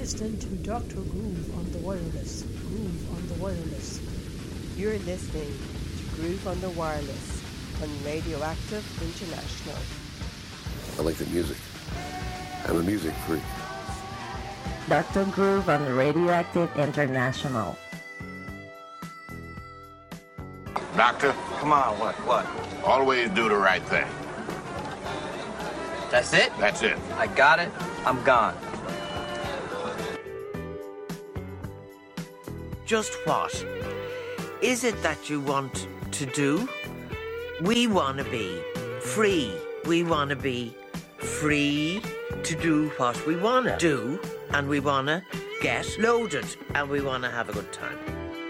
listening to Dr. Groove on the wireless. Groove on the wireless. You're listening to Groove on the Wireless on Radioactive International. I like the music. I'm a music freak. Dr. Groove on the Radioactive International. Doctor, Come on, what, what? always do the right thing. That's it? That's it. I got it. I'm gone. Just what is it that you want to do? We want to be free. We want to be free to do what we want to do, and we want to get loaded, and we want to have a good time.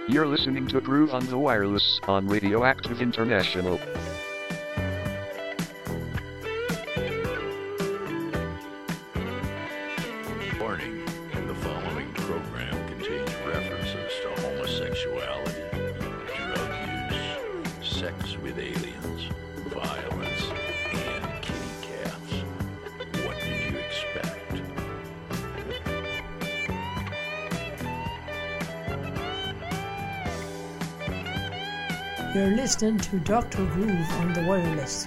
You're listening to Groove on the Wireless on Radioactive International. To Dr. Groove on the wireless.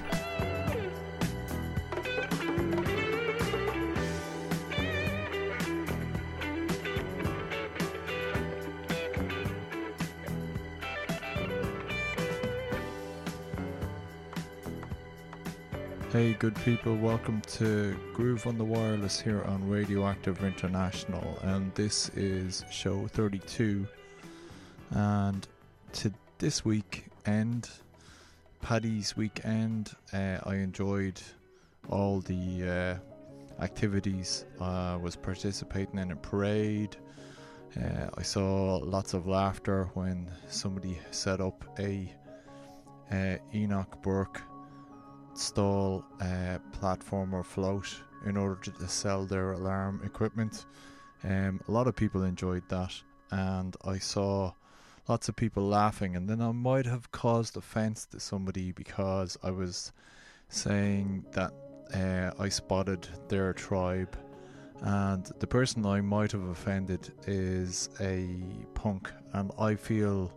Hey, good people, welcome to Groove on the Wireless here on Radioactive International, and this is show 32. And to this weekend, Paddy's weekend, uh, I enjoyed all the uh, activities. I was participating in a parade. Uh, I saw lots of laughter when somebody set up a uh, Enoch Burke stall uh, platform or float in order to, to sell their alarm equipment. Um, a lot of people enjoyed that, and I saw lots of people laughing. And then I might have caused offence to somebody because I was saying that uh, I spotted their tribe, and the person I might have offended is a punk, and I feel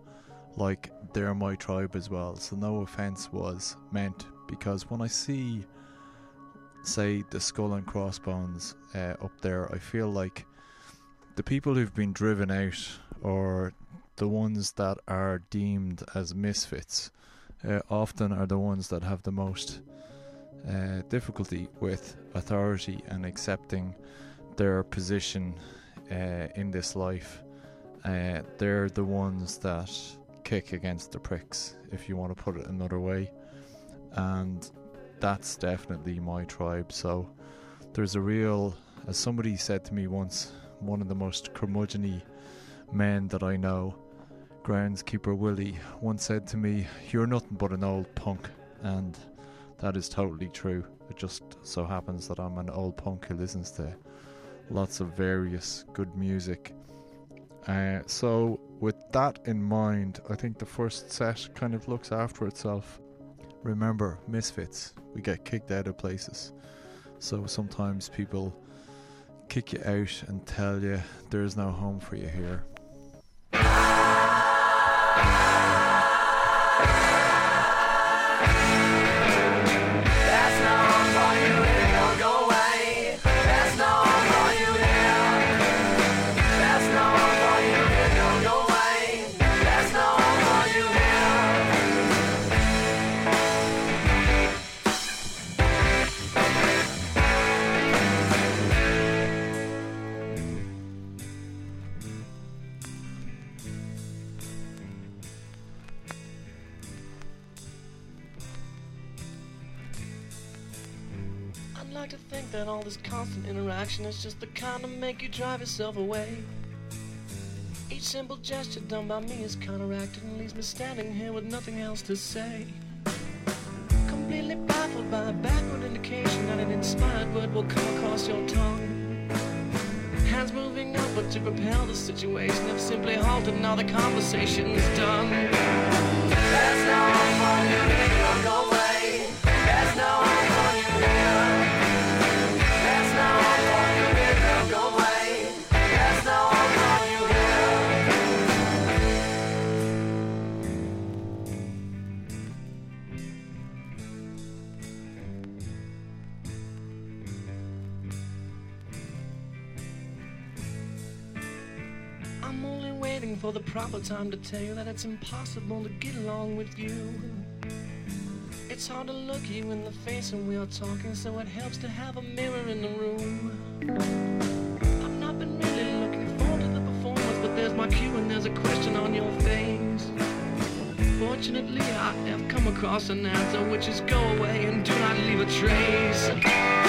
like they're my tribe as well. So no offence was meant because when I see, say, the skull and crossbones uh, up there, I feel like the people who've been driven out or the ones that are deemed as misfits uh, often are the ones that have the most uh, difficulty with authority and accepting their position uh, in this life. Uh, they're the ones that kick against the pricks, if you want to put it another way and that's definitely my tribe. So there's a real, as somebody said to me once, one of the most curmudgeony men that I know, groundskeeper Willie, once said to me, "You're nothing but an old punk," and that is totally true. It just so happens that I'm an old punk who listens to lots of various good music. Uh, so, with that in mind, I think the first set kind of looks after itself remember misfits we get kicked out of places so sometimes people kick you out and tell you there's no home for you here interaction is just the kind to make you drive yourself away. Each simple gesture done by me is counteracted and leaves me standing here with nothing else to say. Completely baffled by a backward indication that an inspired word will come across your tongue. Hands moving up, but to propel the situation have simply halted. Now the conversation's done. There's no home time to tell you that it's impossible to get along with you. It's hard to look you in the face when we are talking, so it helps to have a mirror in the room. I've not been really looking forward to the performance, but there's my cue and there's a question on your face. Fortunately, I have come across an answer which is go away and do not leave a trace.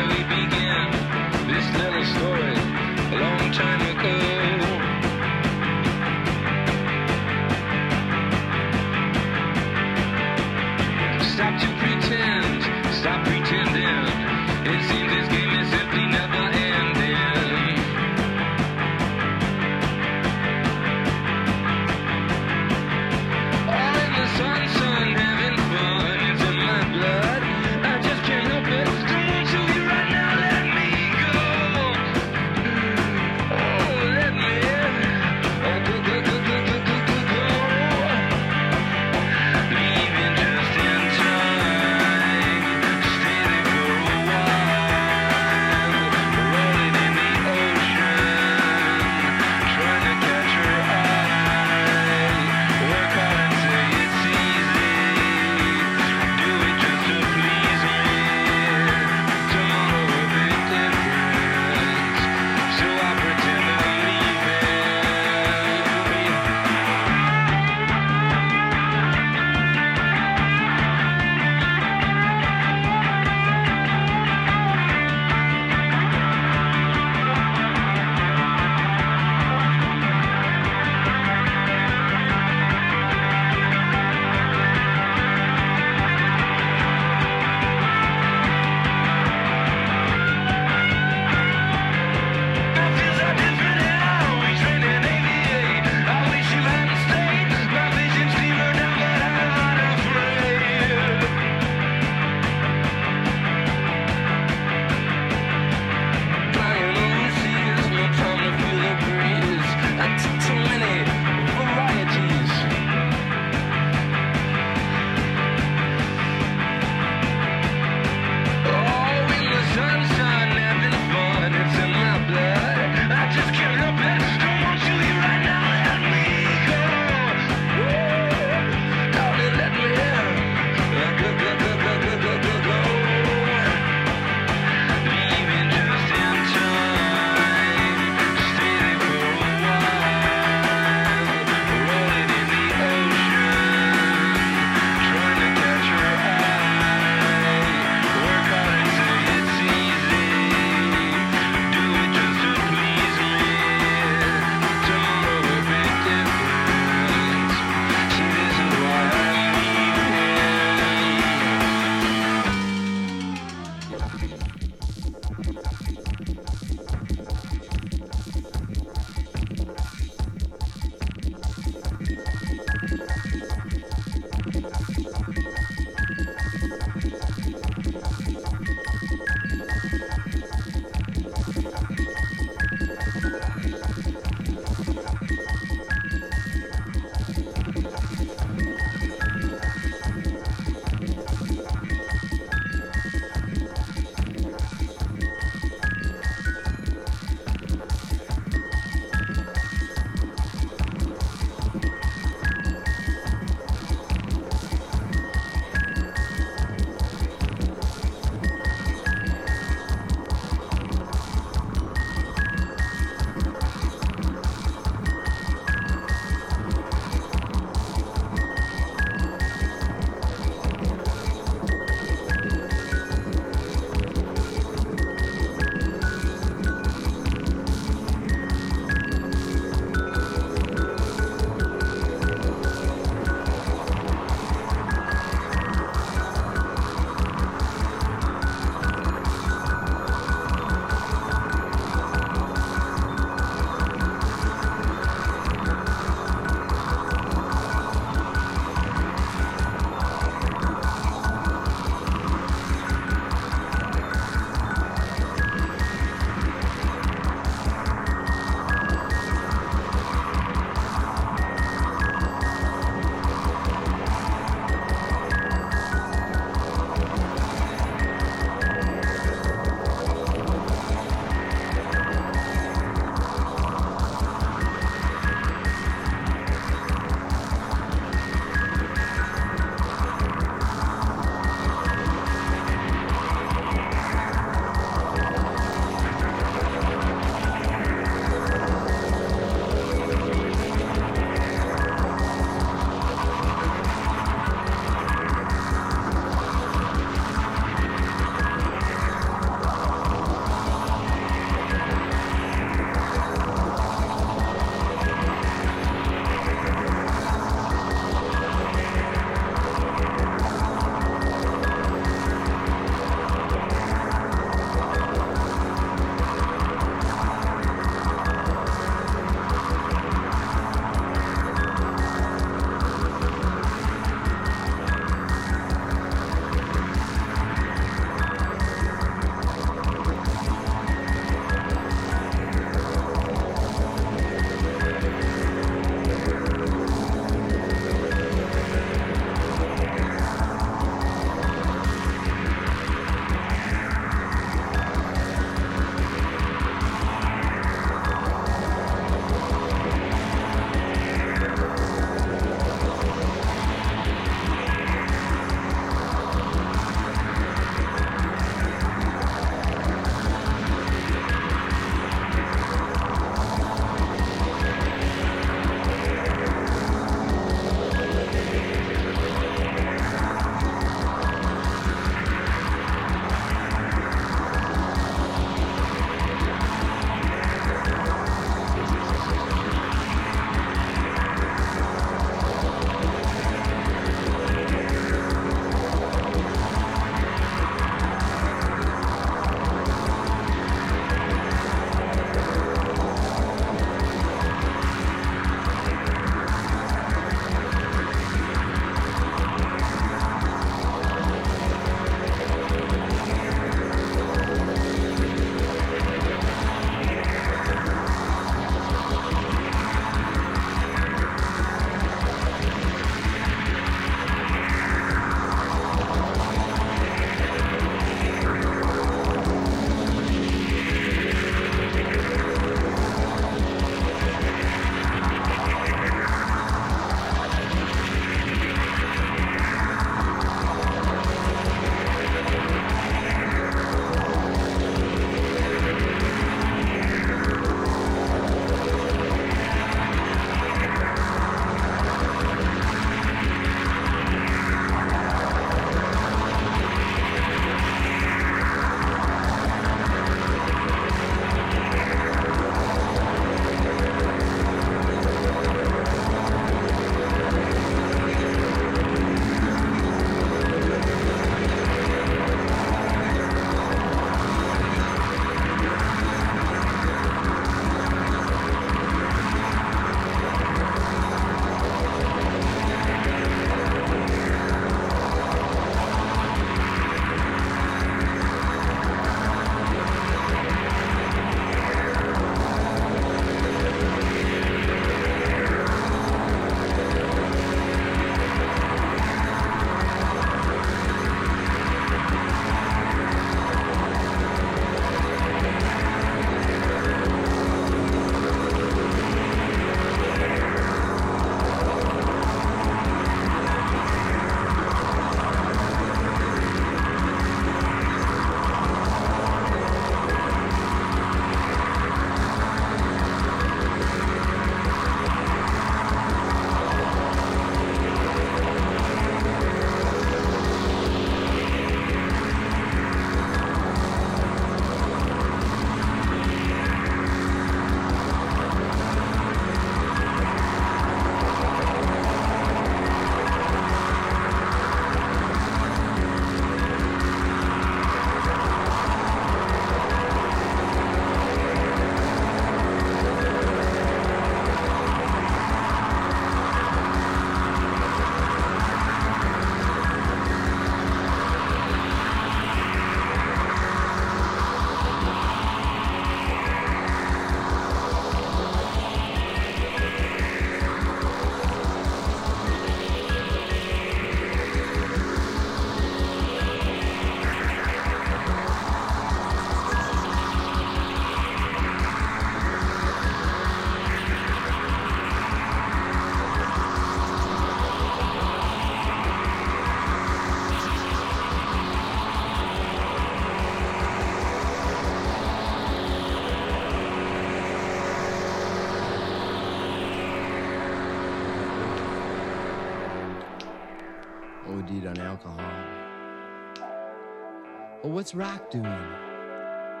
What's Rock doing? Now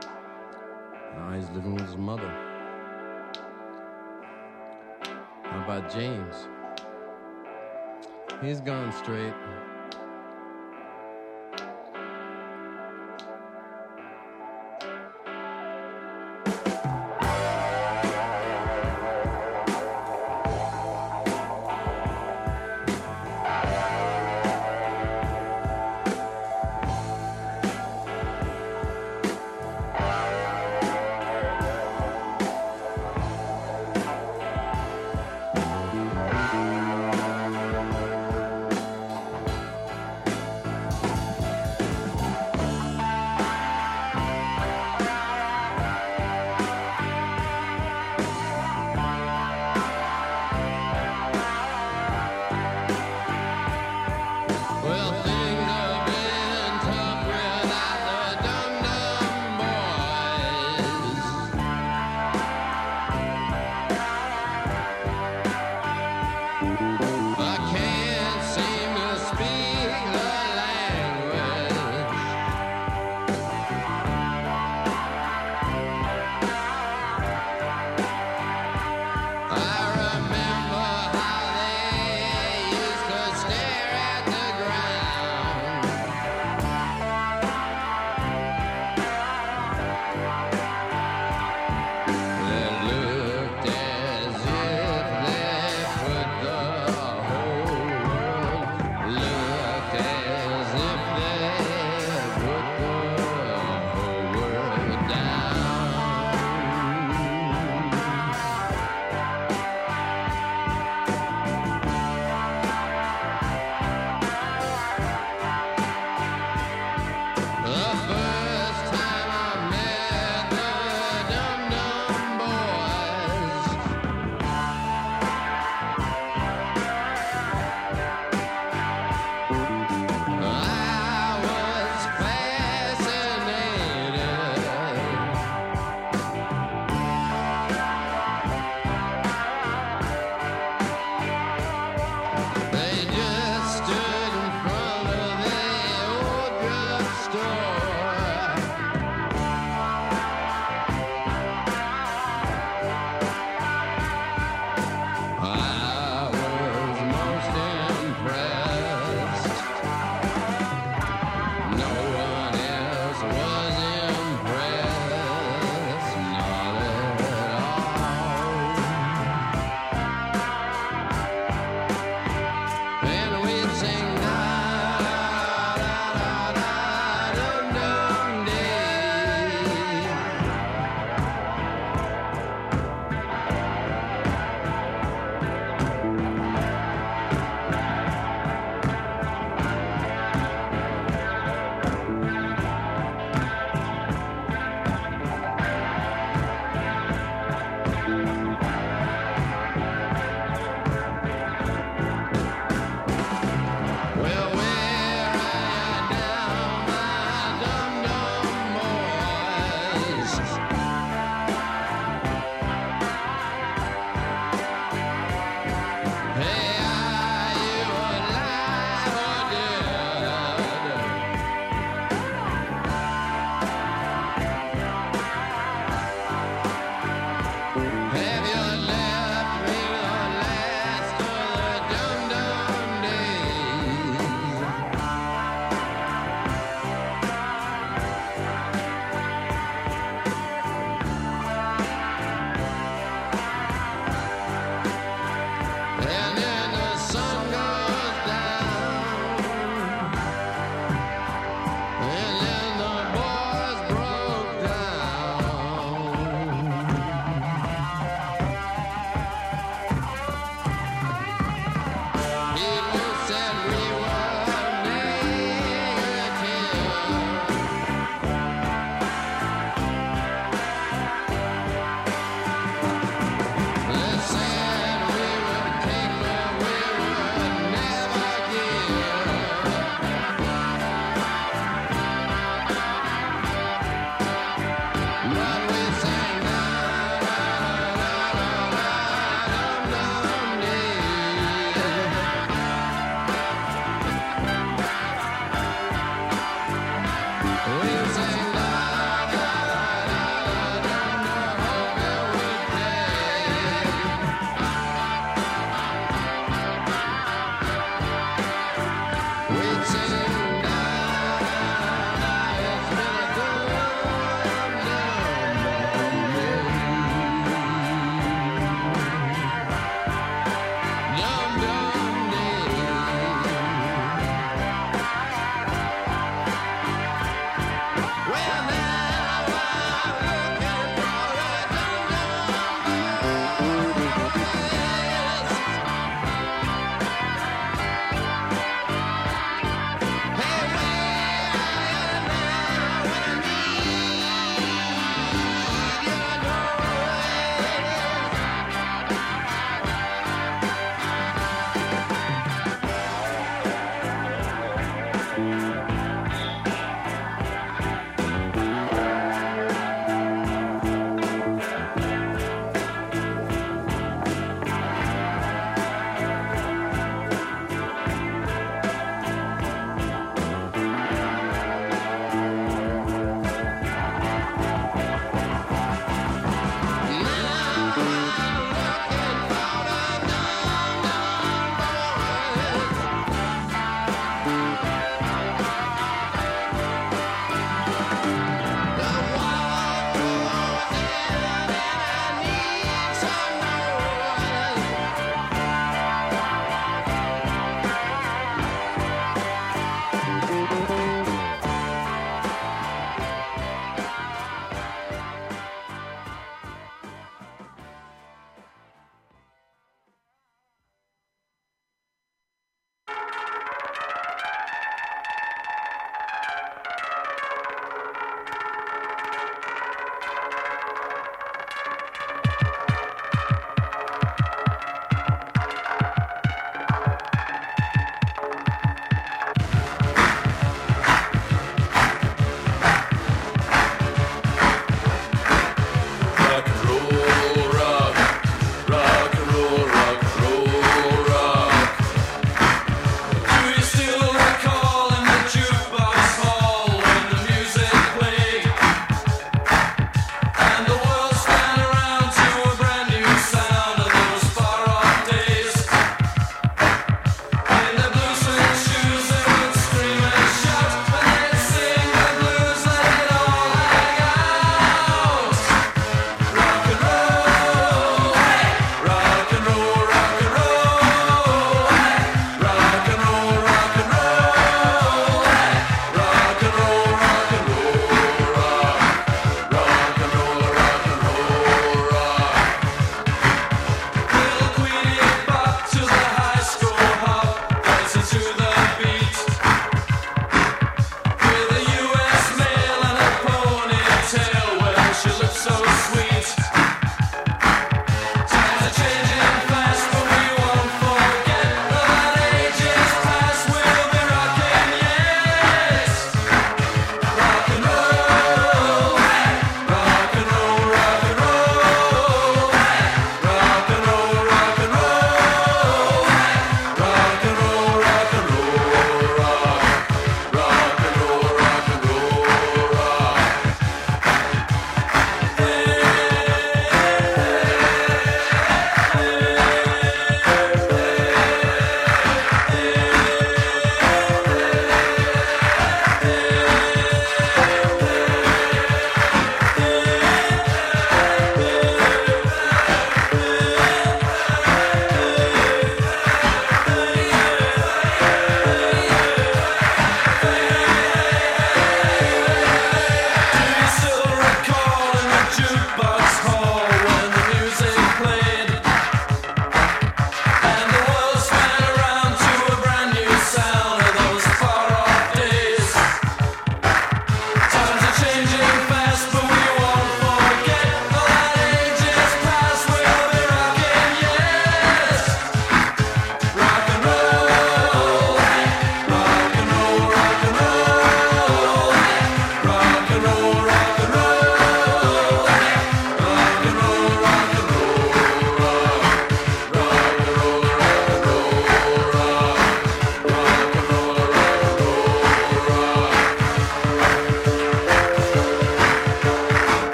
he's living with his mother. How about James? He's gone straight.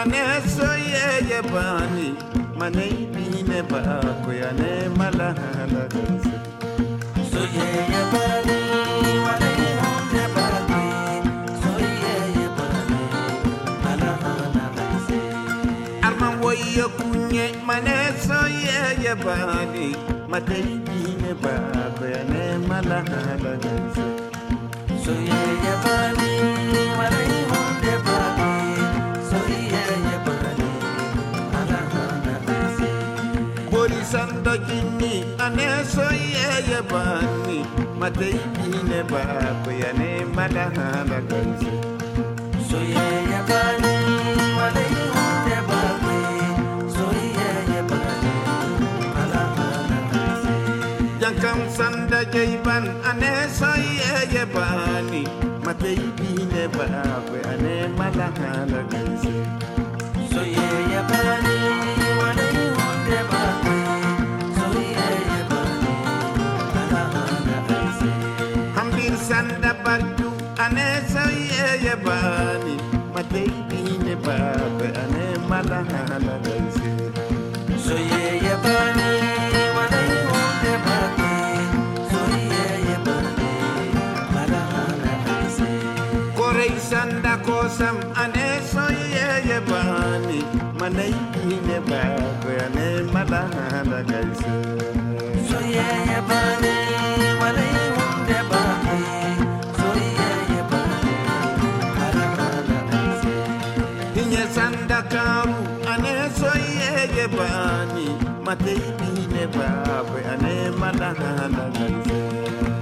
Ane soyeye bani mane bine ba ko ane malahala soyeye bani mane hunde ba soyeye bani malahala arman woye kunye mane soyeye bani mane bine ba ko ane malahala soyeye bani mane bori sanda jinni ane soyeye bani. Matei bine ba ko yane malahana ganse soyeye bani matei hunde ba ko soyeye bani malahana ganse jankam sanda jaiban ane soye soyeye bani. Matei bine ba ko yane malahana ganse soyeye bani ane soyeye bani matei bine babe ane malahala ganse soyeye bani matei hunde babe soyeye bani malahala ganse korei sanda kosam ane soyeye bani manei bine babe ane malahala ganse soyeye bani karu ane soyeye bani matei bine babe ane malahala ganse soyeye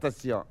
私を。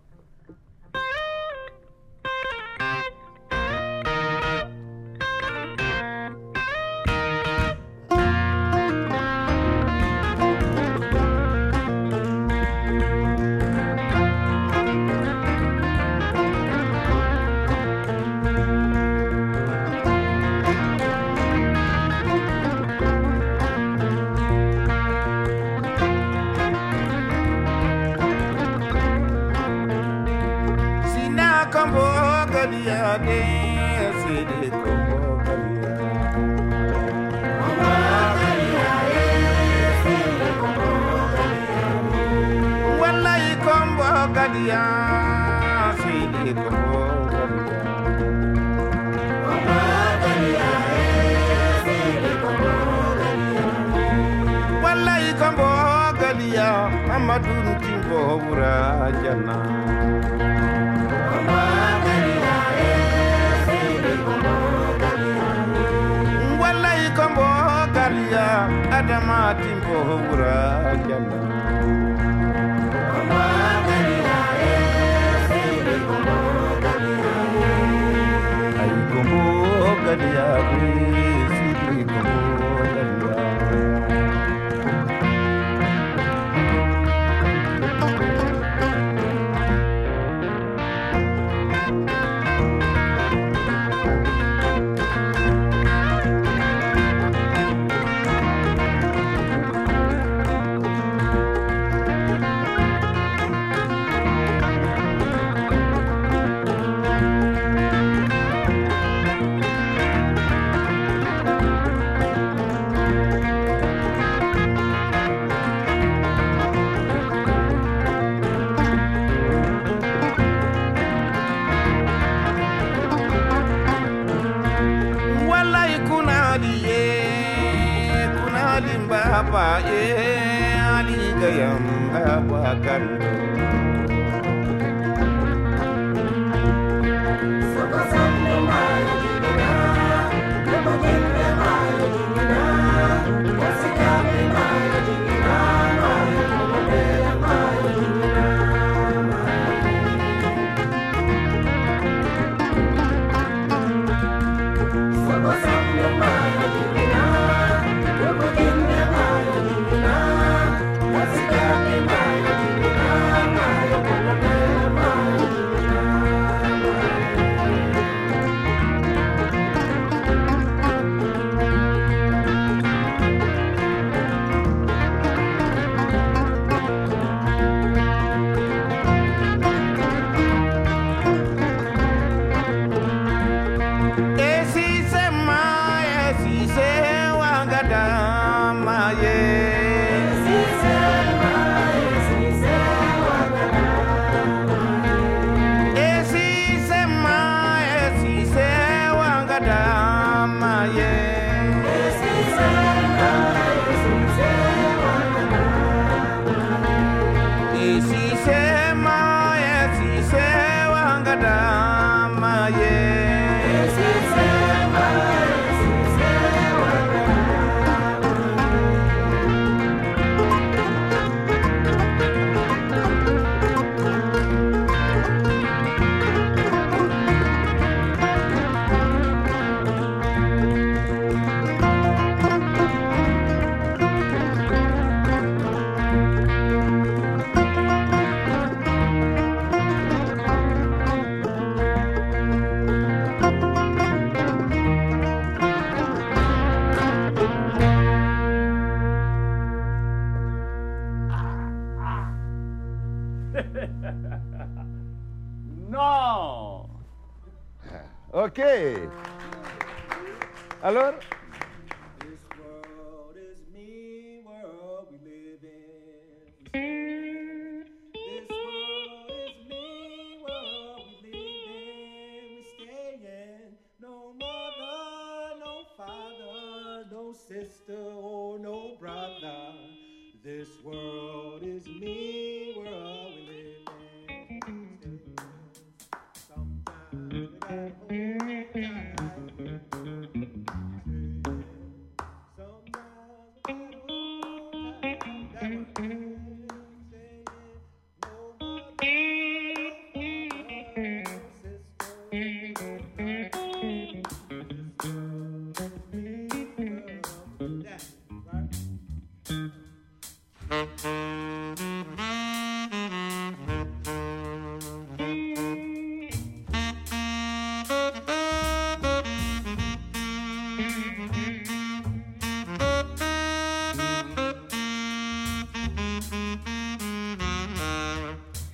World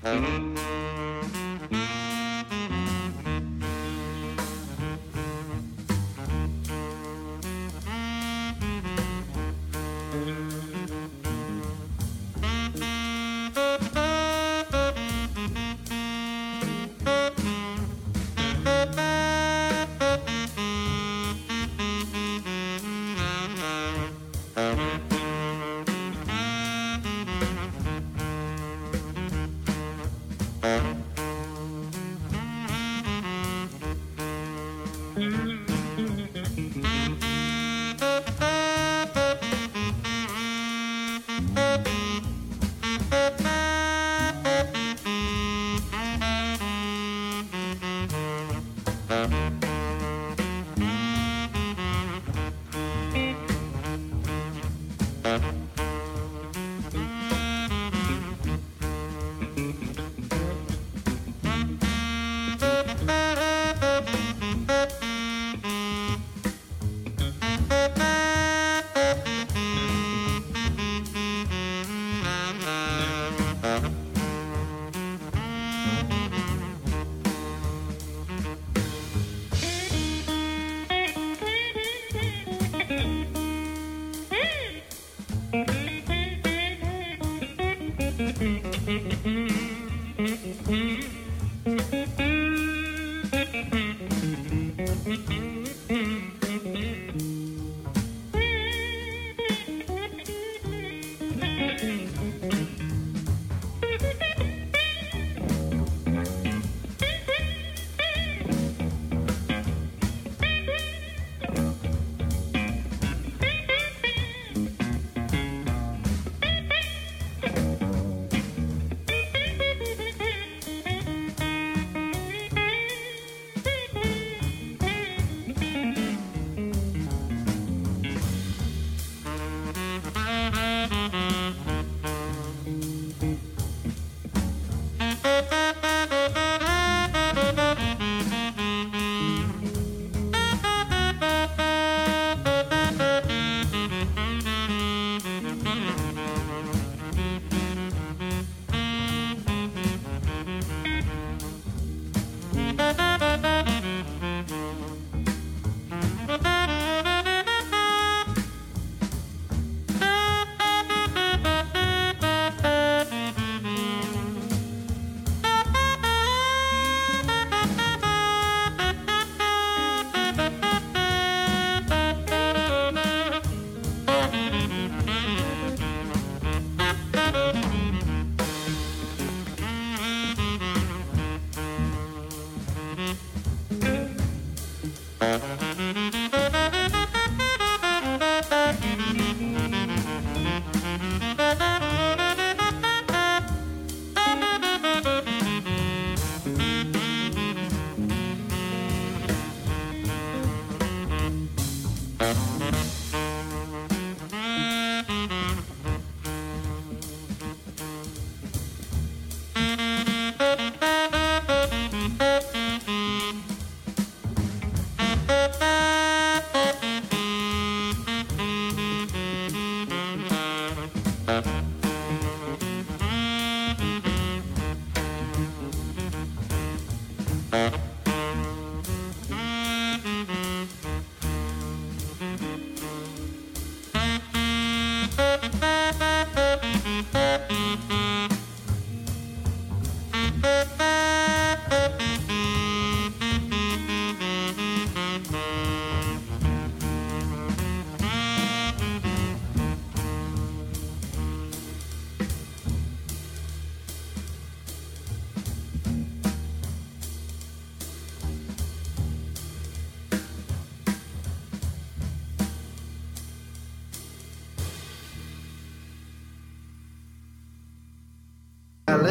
うん。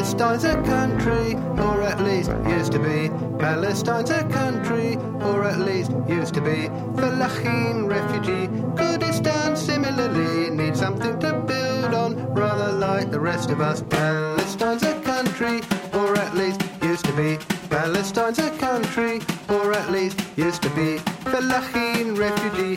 Palestine's a country, or at least used to be. Palestine's a country, or at least used to be. Falachin refugee, Kurdistan similarly needs something to build on, rather like the rest of us. Palestine's a country, or at least used to be. Palestine's a country, or at least used to be. Falachin refugee,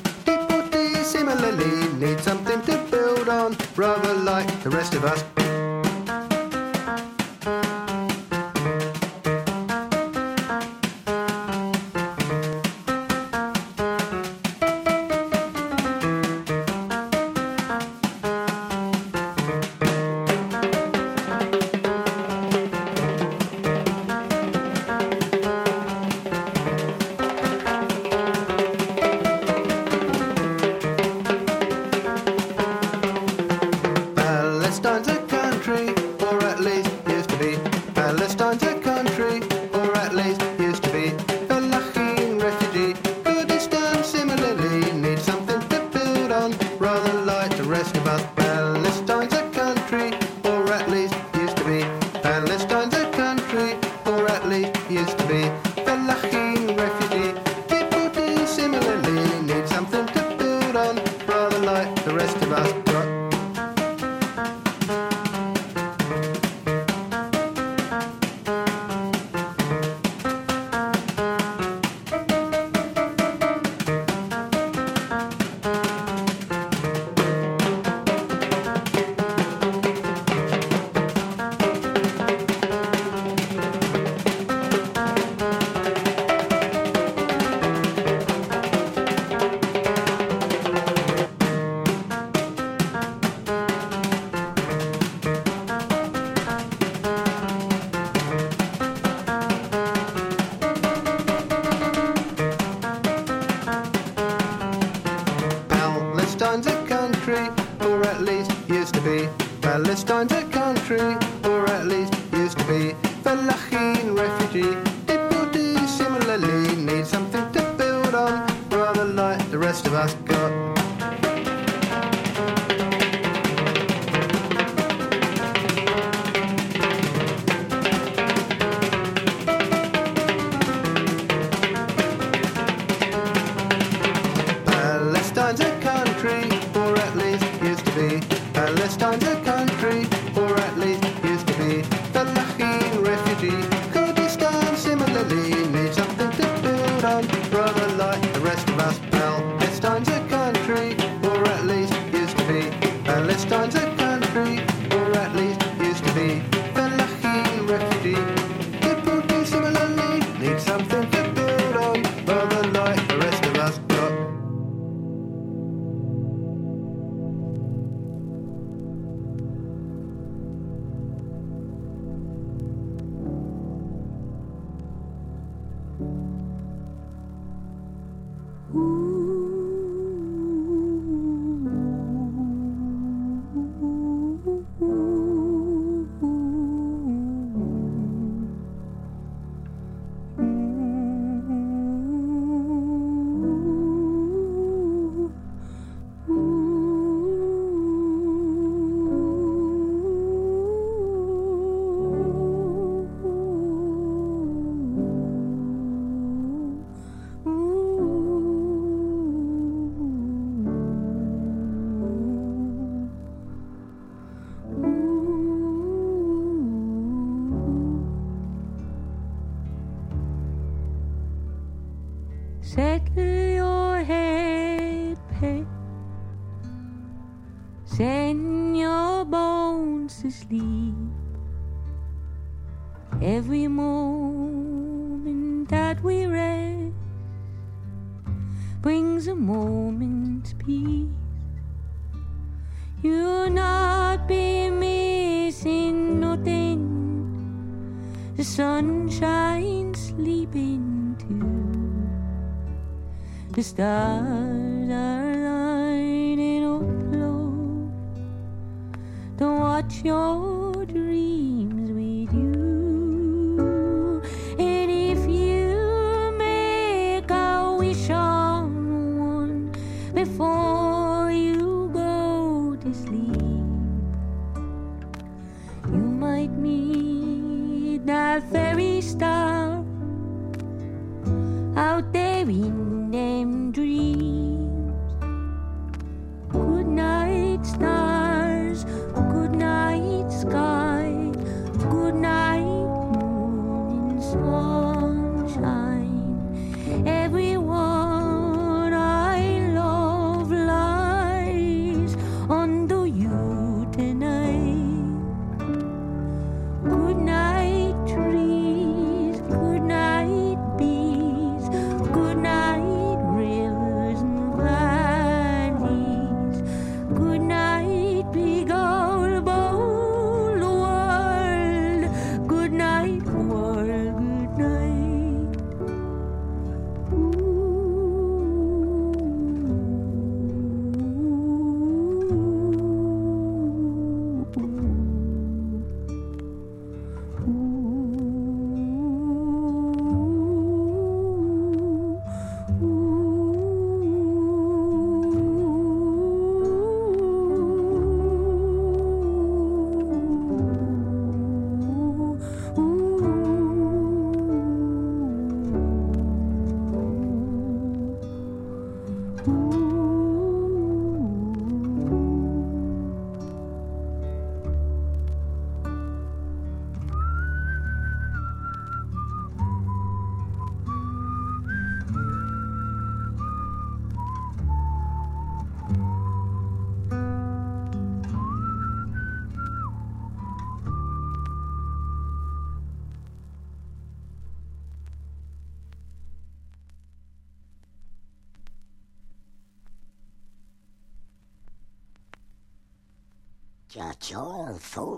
That's all, folks.